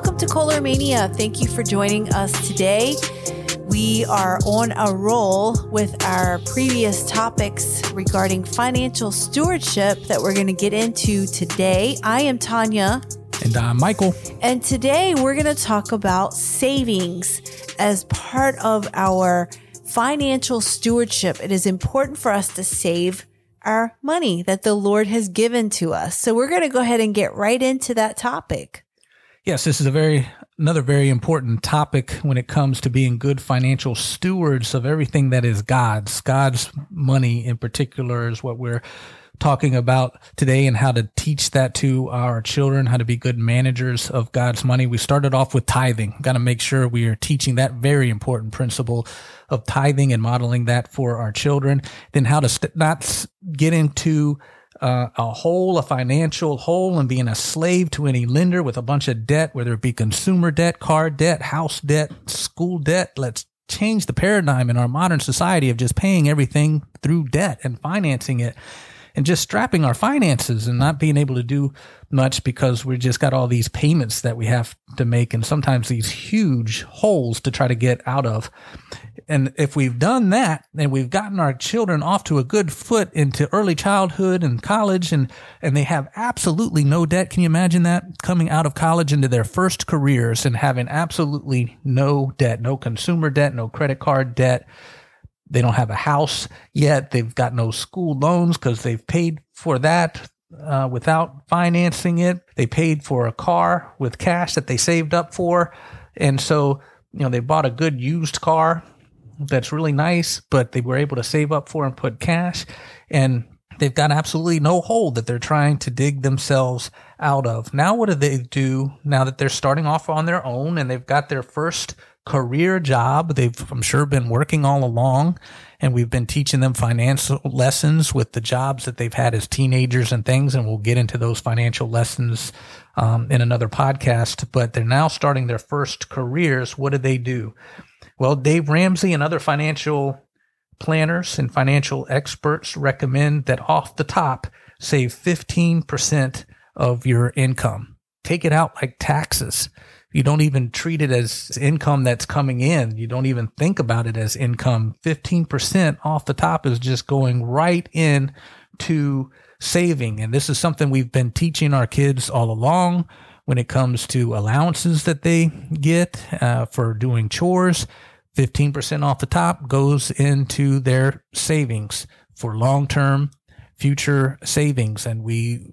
Welcome to Koehler Mania. Thank you for joining us today. We are on a roll with our previous topics regarding financial stewardship that we're going to get into today. I am Tanya. And I'm Michael. And today we're going to talk about savings as part of our financial stewardship. It is important for us to save our money that the Lord has given to us. So we're going to go ahead and get right into that topic. Yes, this is a very another very important topic when it comes to being good financial stewards of everything that is God's. God's money in particular is what we're talking about today and how to teach that to our children, how to be good managers of God's money. We started off with tithing. Got to make sure we are teaching that very important principle of tithing and modeling that for our children. Then how to st- not get into uh, a hole, a financial hole, and being a slave to any lender with a bunch of debt, whether it be consumer debt, car debt, house debt, school debt. Let's change the paradigm in our modern society of just paying everything through debt and financing it and just strapping our finances and not being able to do much because we just got all these payments that we have to make and sometimes these huge holes to try to get out of. And if we've done that and we've gotten our children off to a good foot into early childhood and college and, and they have absolutely no debt. Can you imagine that coming out of college into their first careers and having absolutely no debt, no consumer debt, no credit card debt? They don't have a house yet. They've got no school loans because they've paid for that uh, without financing it. They paid for a car with cash that they saved up for. And so, you know, they bought a good used car that's really nice, but they were able to save up for and put cash. And they've got absolutely no hole that they're trying to dig themselves out of. Now, what do they do now that they're starting off on their own and they've got their first career job? They've, I'm sure, been working all along and we've been teaching them financial lessons with the jobs that they've had as teenagers and things. And we'll get into those financial lessons um, in another podcast. But they're now starting their first careers. What do they do? Well, Dave Ramsey and other financial planners and financial experts recommend that off the top, save 15% of your income. Take it out like taxes. You don't even treat it as income that's coming in. You don't even think about it as income. 15% off the top is just going right in to saving. And this is something we've been teaching our kids all along when it comes to allowances that they get uh, for doing chores. 15% off the top goes into their savings for long term future savings. And we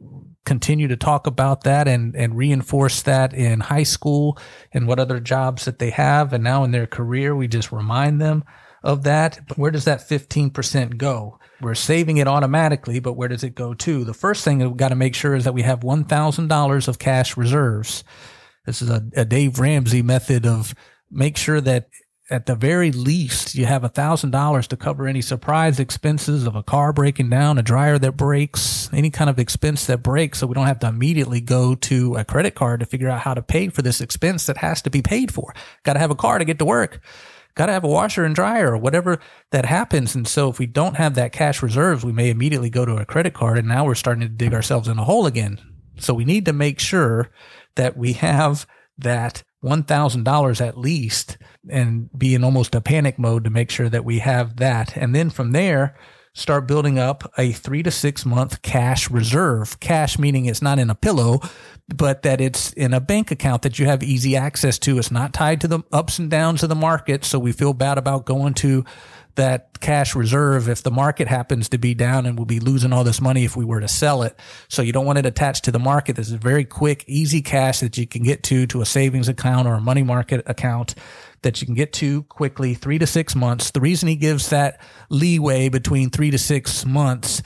continue to talk about that and, and reinforce that in high school and what other jobs that they have. And now in their career, we just remind them of that. But where does that 15% go? We're saving it automatically, but where does it go to? The first thing we've got to make sure is that we have $1,000 of cash reserves. This is a, a Dave Ramsey method of make sure that at the very least, you have a thousand dollars to cover any surprise expenses of a car breaking down, a dryer that breaks, any kind of expense that breaks. So we don't have to immediately go to a credit card to figure out how to pay for this expense that has to be paid for. Got to have a car to get to work. Got to have a washer and dryer or whatever that happens. And so if we don't have that cash reserves, we may immediately go to a credit card and now we're starting to dig ourselves in a hole again. So we need to make sure that we have that $1,000 at least and be in almost a panic mode to make sure that we have that. And then from there, start building up a three to six month cash reserve. Cash meaning it's not in a pillow, but that it's in a bank account that you have easy access to. It's not tied to the ups and downs of the market. So we feel bad about going to that cash reserve if the market happens to be down and we'll be losing all this money if we were to sell it. So you don't want it attached to the market. This is very quick, easy cash that you can get to, to a savings account or a money market account that you can get to quickly, three to six months. The reason he gives that leeway between three to six months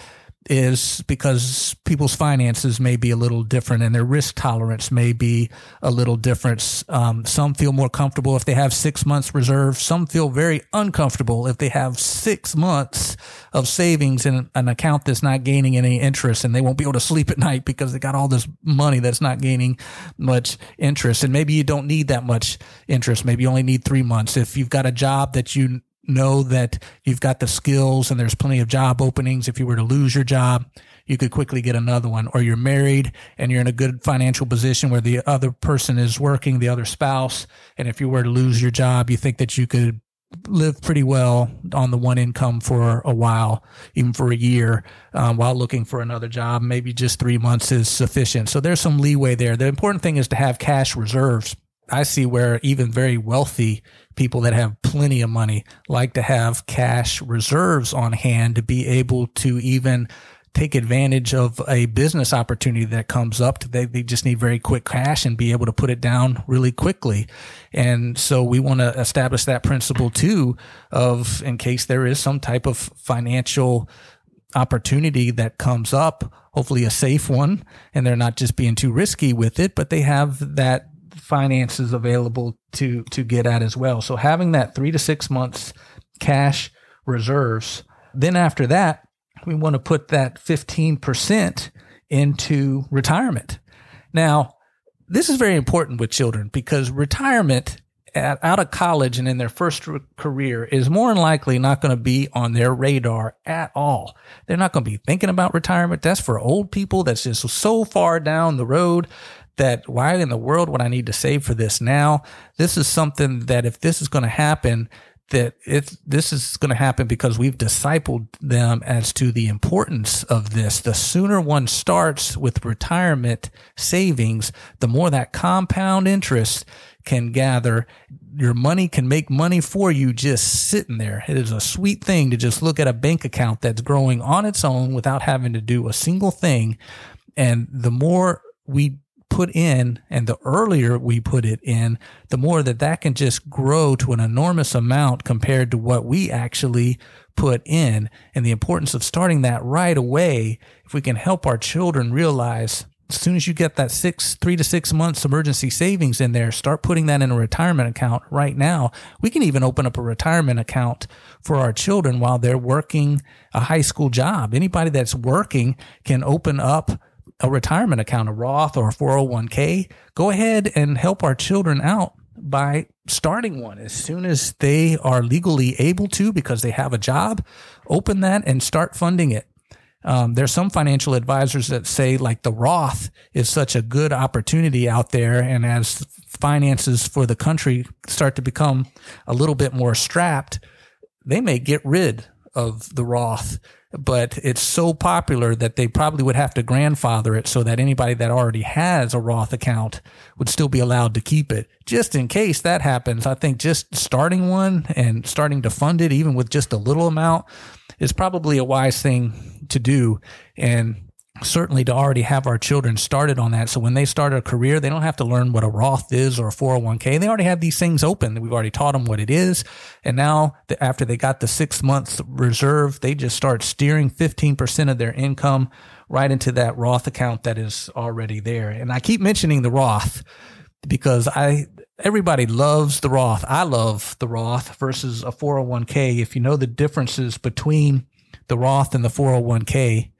is because people's finances may be a little different and their risk tolerance may be a little different. Um, some feel more comfortable if they have six months reserve. Some feel very uncomfortable if they have six months of savings in an account that's not gaining any interest and they won't be able to sleep at night because they got all this money that's not gaining much interest. And maybe you don't need that much interest. Maybe you only need three months. If you've got a job that you know that you've got the skills and there's plenty of job openings. If you were to lose your job, you could quickly get another one. Or you're married and you're in a good financial position where the other person is working, the other spouse. And if you were to lose your job, you think that you could live pretty well on the one income for a while, even for a year, um, while looking for another job. Maybe just three months is sufficient. So there's some leeway there. The important thing is to have cash reserves. I see where even very wealthy people that have plenty of money like to have cash reserves on hand to be able to even take advantage of a business opportunity that comes up. They, they just need very quick cash and be able to put it down really quickly. And so we want to establish that principle too of in case there is some type of financial opportunity that comes up, hopefully a safe one, and they're not just being too risky with it, but they have that finances available to to get at as well. So having that 3 to 6 months cash reserves, then after that, we want to put that 15% into retirement. Now, this is very important with children because retirement at, out of college and in their first re- career is more than likely not going to be on their radar at all. They're not going to be thinking about retirement. That's for old people. That's just so far down the road that why in the world would I need to save for this now? This is something that if this is going to happen, that if this is going to happen because we've discipled them as to the importance of this. The sooner one starts with retirement savings, the more that compound interest can gather. Your money can make money for you just sitting there. It is a sweet thing to just look at a bank account that's growing on its own without having to do a single thing. And the more we put in and the earlier we put it in, the more that that can just grow to an enormous amount compared to what we actually put in. And the importance of starting that right away, if we can help our children realize as soon as you get that six, three to six months emergency savings in there, start putting that in a retirement account right now. We can even open up a retirement account for our children while they're working a high school job. Anybody that's working can open up a retirement account, a Roth or a 401k, go ahead and help our children out by starting one as soon as they are legally able to because they have a job. Open that and start funding it. Um, there's some financial advisors that say like the Roth is such a good opportunity out there. And as finances for the country start to become a little bit more strapped, they may get rid of the Roth but it's so popular that they probably would have to grandfather it so that anybody that already has a Roth account would still be allowed to keep it. Just in case that happens, I think just starting one and starting to fund it, even with just a little amount, is probably a wise thing to do. And certainly to already have our children started on that. So when they start a career, they don't have to learn what a Roth is or a 401k. They already have these things open. We've already taught them what it is. And now after they got the six months reserve, they just start steering 15% of their income right into that Roth account that is already there. And I keep mentioning the Roth because I, everybody loves the Roth. I love the Roth versus a 401k. If you know the differences between the Roth and the 401k,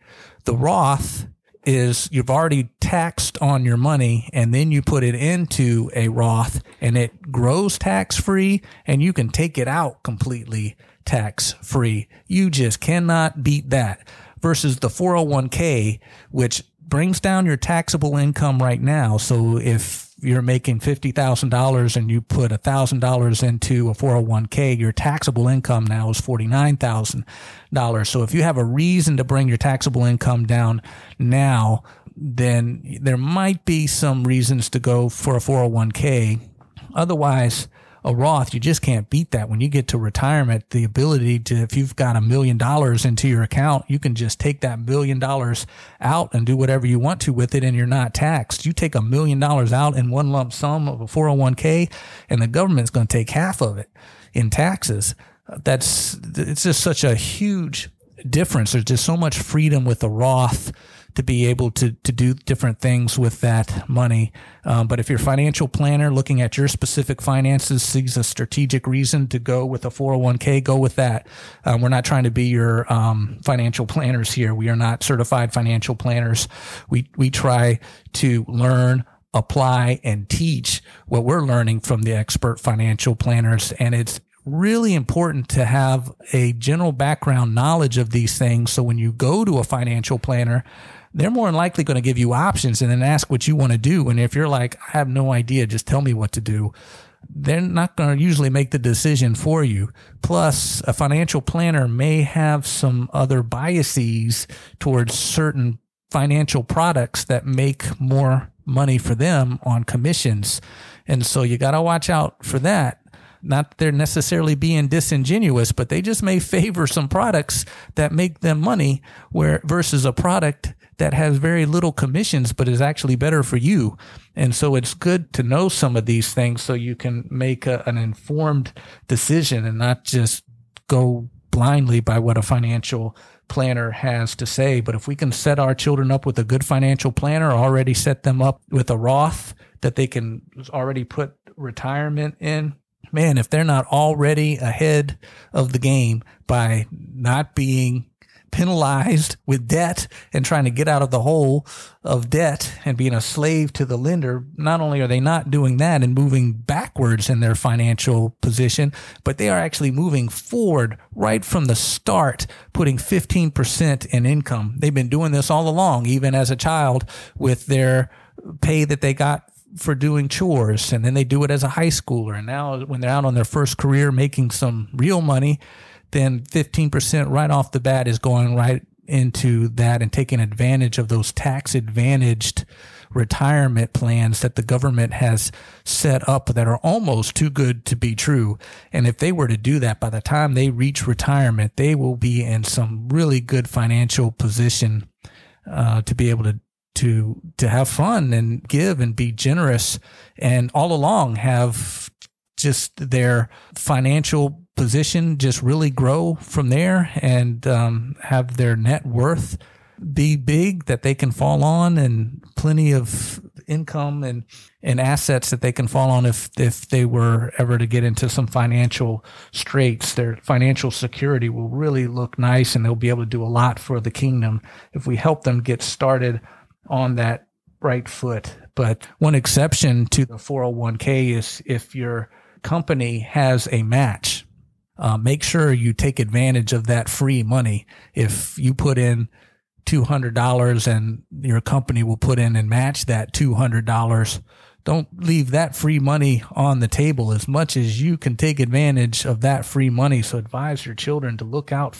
the Roth is you've already taxed on your money and then you put it into a Roth and it grows tax free and you can take it out completely tax free. You just cannot beat that versus the 401k, which brings down your taxable income right now. So if you're making $50,000 and you put $1,000 into a 401k, your taxable income now is $49,000. So if you have a reason to bring your taxable income down now, then there might be some reasons to go for a 401k. Otherwise, a Roth, you just can't beat that. When you get to retirement, the ability to, if you've got a million dollars into your account, you can just take that million dollars out and do whatever you want to with it and you're not taxed. You take a million dollars out in one lump sum of a 401k and the government's going to take half of it in taxes. Uh, that's, it's just such a huge difference. There's just so much freedom with the Roth to be able to to do different things with that money. Um, but if your financial planner looking at your specific finances sees a strategic reason to go with a 401k, go with that. Um, we're not trying to be your um, financial planners here. We are not certified financial planners. We we try to learn apply and teach what we're learning from the expert financial planners and it's really important to have a general background knowledge of these things. So when you go to a financial planner, they're more than likely going to give you options and then ask what you want to do. And if you're like, I have no idea, just tell me what to do. They're not going to usually make the decision for you. Plus, a financial planner may have some other biases towards certain financial products that make more money for them on commissions. And so you got to watch out for that. Not that they're necessarily being disingenuous, but they just may favor some products that make them money where versus a product that has very little commissions, but is actually better for you. And so it's good to know some of these things so you can make a, an informed decision and not just go blindly by what a financial planner has to say. But if we can set our children up with a good financial planner, already set them up with a Roth that they can already put retirement in, man, if they're not already ahead of the game by not being penalized with debt and trying to get out of the hole of debt and being a slave to the lender, not only are they not doing that and moving backwards in their financial position, but they are actually moving forward right from the start, putting 15% in income. They've been doing this all along, even as a child with their pay that they got for doing chores and then they do it as a high schooler and now when they're out on their first career making some real money then 15% right off the bat is going right into that and taking advantage of those tax advantaged retirement plans that the government has set up that are almost too good to be true. And if they were to do that by the time they reach retirement, they will be in some really good financial position uh, to be able to to to have fun and give and be generous and all along have just their financial position just really grow from there and um, have their net worth be big that they can fall on and plenty of income and, and assets that they can fall on if, if they were ever to get into some financial straits. Their financial security will really look nice and they'll be able to do a lot for the kingdom if we help them get started on that right foot. But one exception to the 401k is if your company has a match uh, make sure you take advantage of that free money. If you put in $200 and your company will put in and match that $200, don't leave that free money on the table as much as you can take advantage of that free money. So advise your children to look out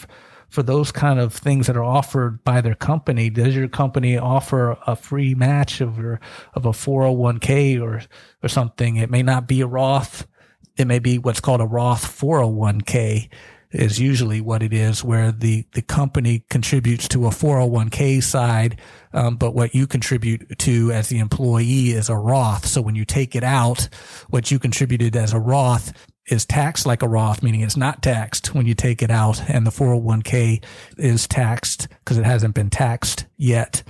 for those kind of things that are offered by their company. Does your company offer a free match of your, of a 401k or, or something? It may not be a Roth it may be what's called a Roth 401k is usually what it is, where the, the company contributes to a 401k side, um, but what you contribute to as the employee is a Roth. So when you take it out, what you contributed as a Roth is taxed like a Roth, meaning it's not taxed when you take it out, and the 401k is taxed because it hasn't been taxed yet.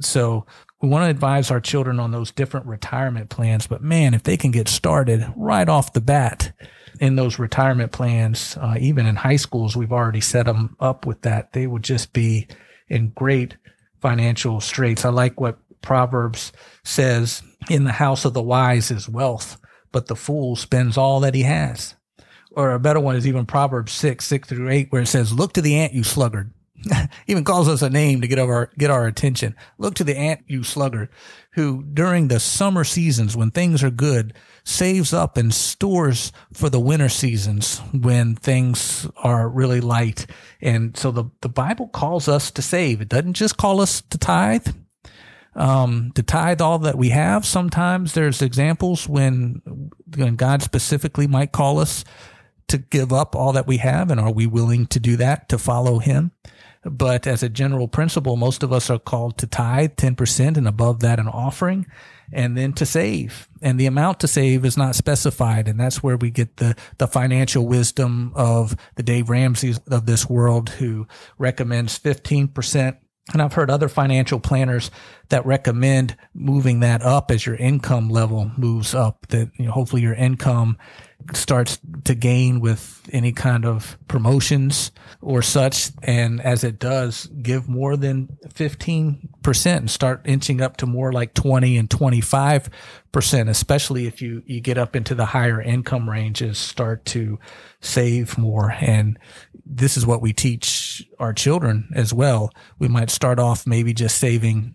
So we want to advise our children on those different retirement plans. But man, if they can get started right off the bat in those retirement plans, uh, even in high schools, we've already set them up with that. They would just be in great financial straits. I like what Proverbs says in the house of the wise is wealth, but the fool spends all that he has. Or a better one is even Proverbs 6, 6 through 8, where it says, Look to the ant, you sluggard. even calls us a name to get our get our attention. Look to the ant, you sluggard, who during the summer seasons when things are good saves up and stores for the winter seasons when things are really light. And so the the Bible calls us to save. It doesn't just call us to tithe. Um, to tithe all that we have. Sometimes there's examples when, when God specifically might call us to give up all that we have, and are we willing to do that to follow Him? But as a general principle, most of us are called to tithe 10% and above that an offering and then to save. And the amount to save is not specified. And that's where we get the, the financial wisdom of the Dave Ramsey's of this world who recommends 15%. And I've heard other financial planners that recommend moving that up as your income level moves up, that you know, hopefully your income starts to gain with any kind of promotions or such. And as it does, give more than 15% and start inching up to more like 20 and 25%, especially if you, you get up into the higher income ranges, start to save more. And this is what we teach our children as well. We might start off maybe just saving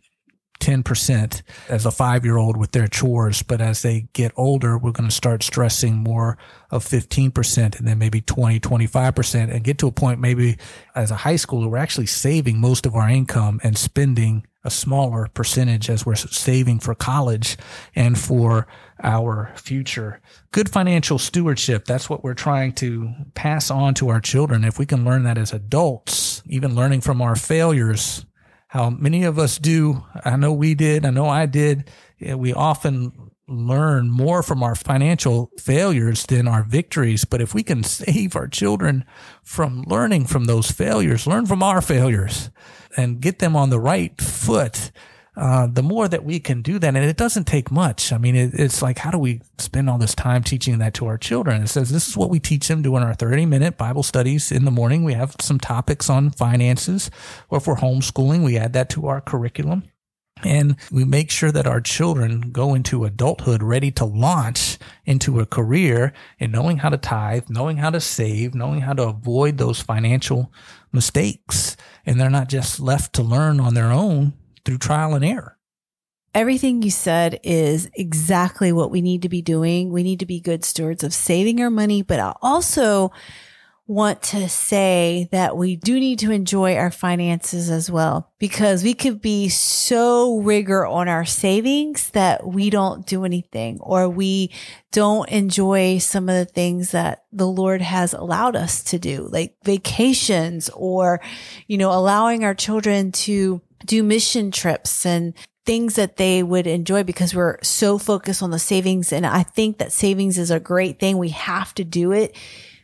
10% as a five year old with their chores. But as they get older, we're going to start stressing more of 15% and then maybe 20, 25% and get to a point maybe as a high schooler, we're actually saving most of our income and spending a smaller percentage as we're saving for college and for our future. Good financial stewardship. That's what we're trying to pass on to our children. If we can learn that as adults, even learning from our failures, how many of us do. I know we did. I know I did. We often learn more from our financial failures than our victories. But if we can save our children from learning from those failures, learn from our failures and get them on the right foot, uh, the more that we can do that, and it doesn't take much. I mean, it, it's like, how do we spend all this time teaching that to our children? It says this is what we teach them during our 30 minute Bible studies in the morning. We have some topics on finances, or if we're homeschooling, we add that to our curriculum. And we make sure that our children go into adulthood ready to launch into a career in knowing how to tithe, knowing how to save, knowing how to avoid those financial mistakes. And they're not just left to learn on their own through trial and error. Everything you said is exactly what we need to be doing. We need to be good stewards of saving our money, but I also want to say that we do need to enjoy our finances as well because we could be so rigor on our savings that we don't do anything or we don't enjoy some of the things that the Lord has allowed us to do, like vacations or, you know, allowing our children to do mission trips and things that they would enjoy because we're so focused on the savings. And I think that savings is a great thing. We have to do it,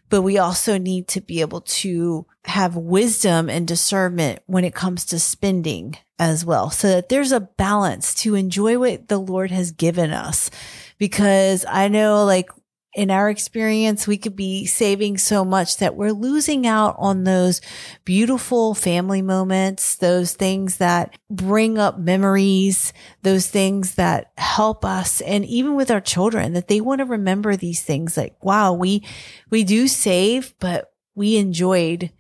but we also need to be able to have wisdom and discernment when it comes to spending as well. So that there's a balance to enjoy what the Lord has given us. Because I know like in our experience, we could be saving so much that we're losing out on those beautiful family moments, those things that bring up memories, those things that help us. And even with our children, that they want to remember these things like, wow, we, we do save, but we enjoyed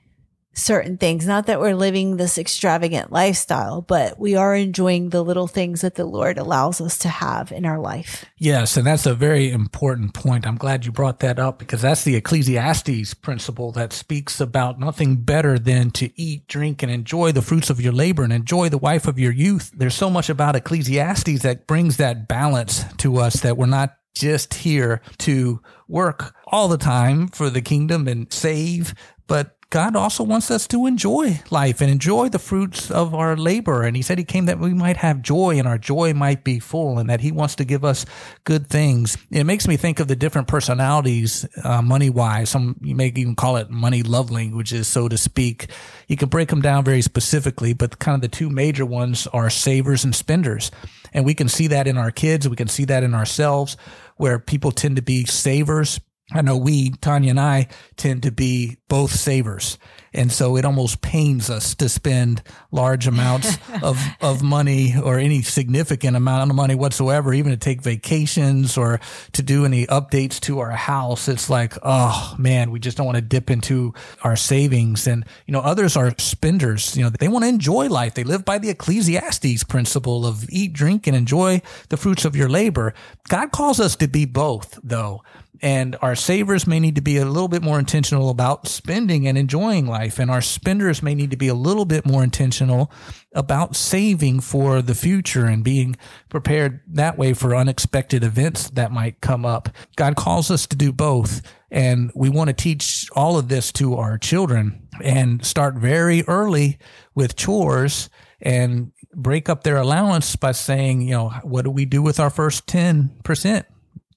certain things. Not that we're living this extravagant lifestyle, but we are enjoying the little things that the Lord allows us to have in our life. Yes. And that's a very important point. I'm glad you brought that up because that's the Ecclesiastes principle that speaks about nothing better than to eat, drink, and enjoy the fruits of your labor and enjoy the wife of your youth. There's so much about Ecclesiastes that brings that balance to us that we're not just here to work all the time for the kingdom and save, but God also wants us to enjoy life and enjoy the fruits of our labor. And he said he came that we might have joy and our joy might be full and that he wants to give us good things. It makes me think of the different personalities, uh, money wise. Some, you may even call it money love languages, so to speak. You can break them down very specifically, but kind of the two major ones are savers and spenders. And we can see that in our kids. We can see that in ourselves where people tend to be savers I know we, Tanya and I, tend to be both savers. And so it almost pains us to spend large amounts of, of money or any significant amount of money whatsoever, even to take vacations or to do any updates to our house. It's like, oh man, we just don't want to dip into our savings. And, you know, others are spenders. You know, they want to enjoy life. They live by the Ecclesiastes principle of eat, drink, and enjoy the fruits of your labor. God calls us to be both, though and our savers may need to be a little bit more intentional about spending and enjoying life and our spenders may need to be a little bit more intentional about saving for the future and being prepared that way for unexpected events that might come up. God calls us to do both and we want to teach all of this to our children and start very early with chores and break up their allowance by saying you know what do we do with our first 10%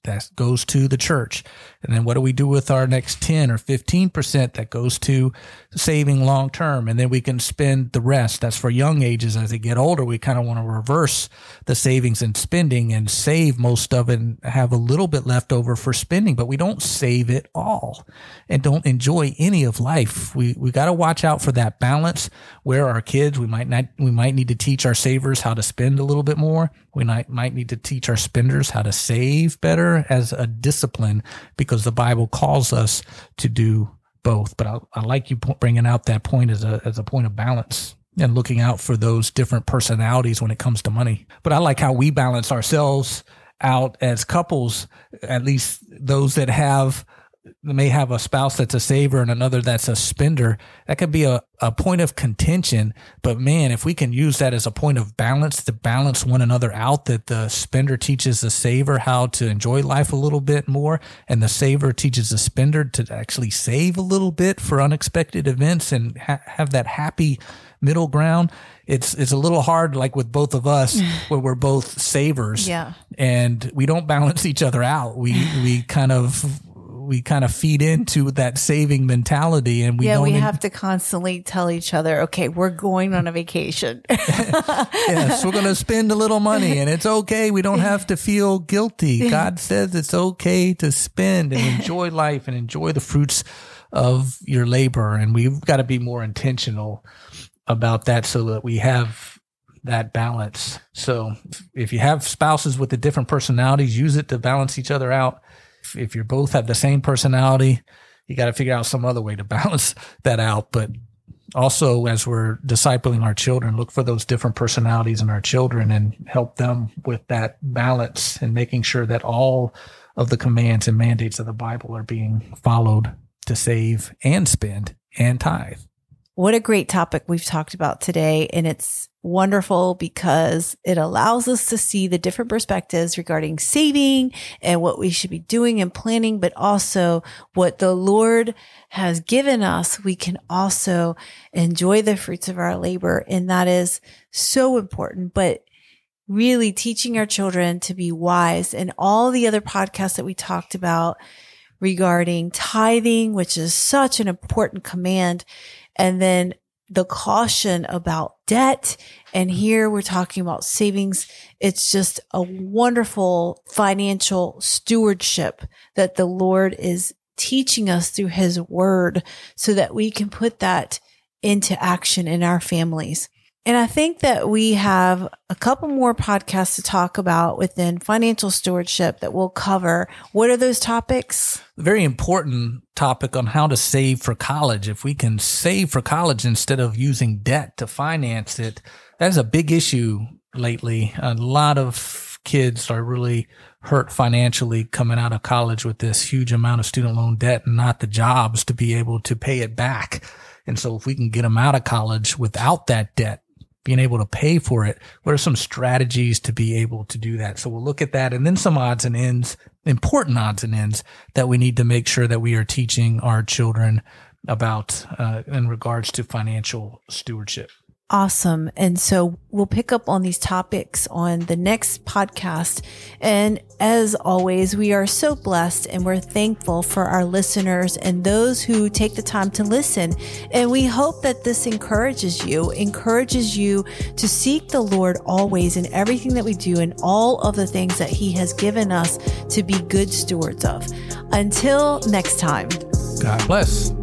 that goes to the church. And then what do we do with our next 10 or 15% that goes to saving long term? And then we can spend the rest. That's for young ages. As they get older, we kind of want to reverse the savings and spending and save most of it and have a little bit left over for spending, but we don't save it all and don't enjoy any of life. We, we got to watch out for that balance where our kids, we might not, we might need to teach our savers how to spend a little bit more. We might, might need to teach our spenders how to save better as a discipline because the Bible calls us to do both. But I, I like you bringing out that point as a, as a point of balance and looking out for those different personalities when it comes to money. But I like how we balance ourselves out as couples, at least those that have may have a spouse that's a saver and another that's a spender. That could be a, a point of contention. But man, if we can use that as a point of balance to balance one another out, that the spender teaches the saver how to enjoy life a little bit more, and the saver teaches the spender to actually save a little bit for unexpected events and ha- have that happy middle ground. It's it's a little hard, like with both of us, where we're both savers, yeah, and we don't balance each other out. We we kind of we kind of feed into that saving mentality and we yeah we in- have to constantly tell each other okay we're going on a vacation. Yes we're going to spend a little money and it's okay. We don't have to feel guilty. God says it's okay to spend and enjoy life and enjoy the fruits of your labor. And we've got to be more intentional about that so that we have that balance. So if you have spouses with the different personalities use it to balance each other out if you both have the same personality, you got to figure out some other way to balance that out. But also, as we're discipling our children, look for those different personalities in our children and help them with that balance and making sure that all of the commands and mandates of the Bible are being followed to save and spend and tithe. What a great topic we've talked about today. And it's wonderful because it allows us to see the different perspectives regarding saving and what we should be doing and planning, but also what the Lord has given us. We can also enjoy the fruits of our labor. And that is so important. But really teaching our children to be wise and all the other podcasts that we talked about regarding tithing, which is such an important command and then the caution about debt. And here we're talking about savings. It's just a wonderful financial stewardship that the Lord is teaching us through his word so that we can put that into action in our families. And I think that we have a couple more podcasts to talk about within financial stewardship that we'll cover. What are those topics? Very important topic on how to save for college. If we can save for college instead of using debt to finance it, that is a big issue lately. A lot of kids are really hurt financially coming out of college with this huge amount of student loan debt and not the jobs to be able to pay it back. And so if we can get them out of college without that debt, being able to pay for it. What are some strategies to be able to do that? So we'll look at that and then some odds and ends, important odds and ends that we need to make sure that we are teaching our children about uh, in regards to financial stewardship. Awesome. And so we'll pick up on these topics on the next podcast. And as always, we are so blessed and we're thankful for our listeners and those who take the time to listen. And we hope that this encourages you, encourages you to seek the Lord always in everything that we do and all of the things that He has given us to be good stewards of. Until next time. God bless.